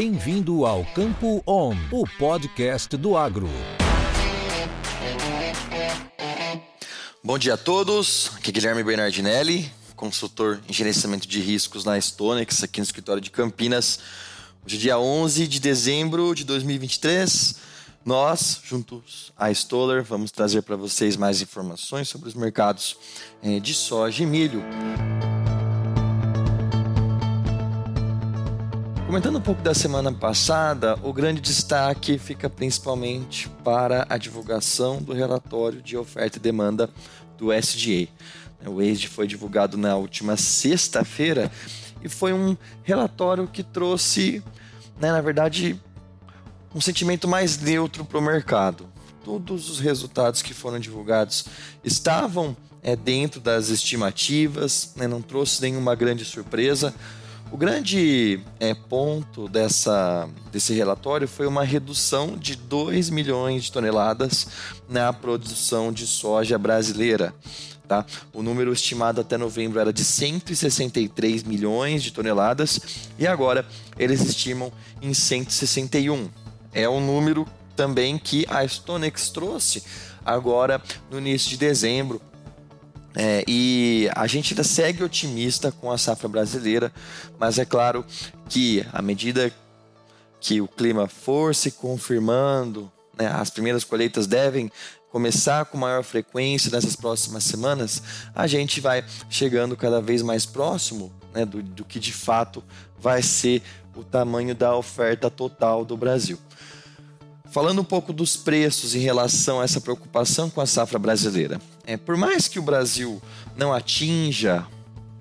Bem-vindo ao Campo On, o podcast do agro. Bom dia a todos, aqui é Guilherme Bernardinelli, consultor em gerenciamento de riscos na Stonex, aqui no escritório de Campinas. Hoje é dia 11 de dezembro de 2023. Nós, juntos à Stoller, vamos trazer para vocês mais informações sobre os mercados eh, de soja e milho. Comentando um pouco da semana passada, o grande destaque fica principalmente para a divulgação do relatório de oferta e demanda do SDA. O ESD foi divulgado na última sexta-feira e foi um relatório que trouxe, né, na verdade, um sentimento mais neutro para o mercado. Todos os resultados que foram divulgados estavam é, dentro das estimativas, né, não trouxe nenhuma grande surpresa. O grande é, ponto dessa, desse relatório foi uma redução de 2 milhões de toneladas na produção de soja brasileira. Tá? O número estimado até novembro era de 163 milhões de toneladas e agora eles estimam em 161. É um número também que a Stonex trouxe agora no início de dezembro, é, e a gente ainda segue otimista com a safra brasileira, mas é claro que à medida que o clima for se confirmando, né, as primeiras colheitas devem começar com maior frequência nessas próximas semanas, a gente vai chegando cada vez mais próximo né, do, do que de fato vai ser o tamanho da oferta total do Brasil. Falando um pouco dos preços em relação a essa preocupação com a safra brasileira. É, por mais que o Brasil não atinja,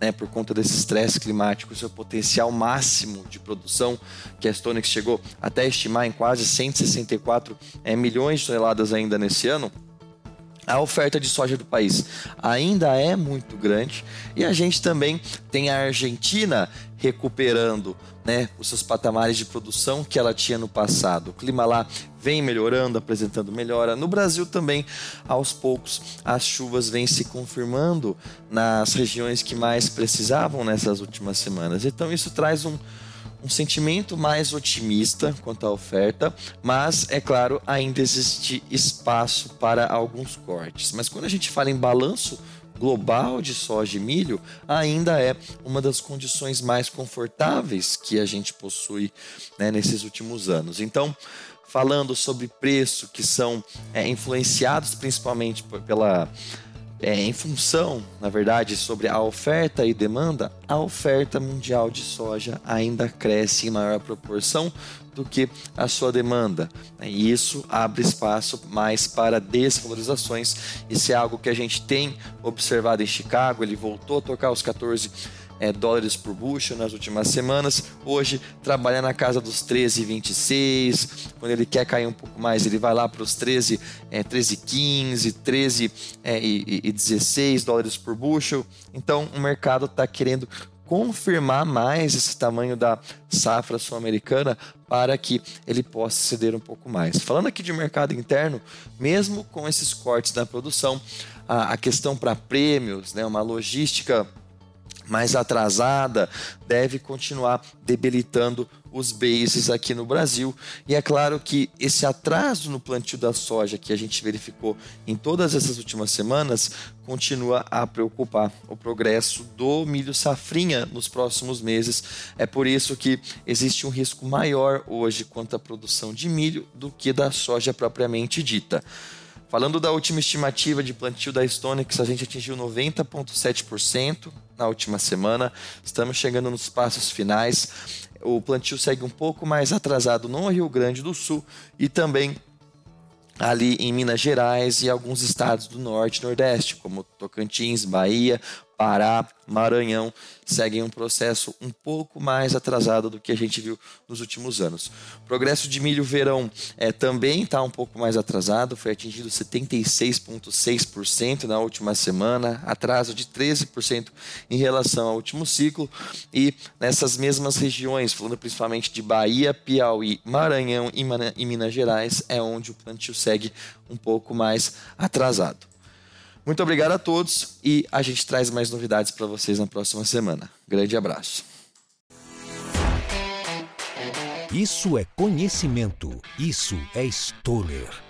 né, por conta desse estresse climático, seu potencial máximo de produção, que a Stonex chegou até estimar em quase 164 é, milhões de toneladas ainda nesse ano, a oferta de soja do país ainda é muito grande e a gente também tem a Argentina recuperando né, os seus patamares de produção que ela tinha no passado. O clima lá vem melhorando, apresentando melhora. No Brasil também, aos poucos, as chuvas vêm se confirmando nas regiões que mais precisavam nessas últimas semanas. Então isso traz um, um sentimento mais otimista quanto à oferta, mas é claro, ainda existe espaço para alguns cortes. Mas quando a gente fala em balanço global de soja e milho, ainda é uma das condições mais confortáveis que a gente possui né, nesses últimos anos. Então, falando sobre preço que são é, influenciados principalmente pela é, em função, na verdade, sobre a oferta e demanda, a oferta mundial de soja ainda cresce em maior proporção do que a sua demanda. E isso abre espaço mais para desvalorizações. Isso é algo que a gente tem observado em Chicago. Ele voltou a tocar os 14 é, dólares por bushel nas últimas semanas. Hoje trabalha na casa dos 13,26. Quando ele quer cair um pouco mais, ele vai lá para os 13, é, 13,15, 13 é, e, e 16 dólares por bushel. Então o mercado está querendo confirmar mais esse tamanho da safra sul-americana para que ele possa ceder um pouco mais. Falando aqui de mercado interno, mesmo com esses cortes na produção, a, a questão para prêmios, né, uma logística mais atrasada deve continuar debilitando os bases aqui no Brasil. E é claro que esse atraso no plantio da soja que a gente verificou em todas essas últimas semanas continua a preocupar o progresso do milho safrinha nos próximos meses. É por isso que existe um risco maior hoje quanto à produção de milho do que da soja propriamente dita. Falando da última estimativa de plantio da Stonex, a gente atingiu 90,7% na última semana. Estamos chegando nos passos finais. O plantio segue um pouco mais atrasado no Rio Grande do Sul e também ali em Minas Gerais e alguns estados do norte e nordeste, como Tocantins, Bahia, Pará, Maranhão, seguem um processo um pouco mais atrasado do que a gente viu nos últimos anos. Progresso de milho verão é, também está um pouco mais atrasado, foi atingido 76,6% na última semana, atraso de 13% em relação ao último ciclo, e nessas mesmas regiões, falando principalmente de Bahia, Piauí, Maranhão e Minas Gerais, é onde o plantio segue um pouco mais atrasado. Muito obrigado a todos e a gente traz mais novidades para vocês na próxima semana. Grande abraço. Isso é conhecimento. Isso é Stoller.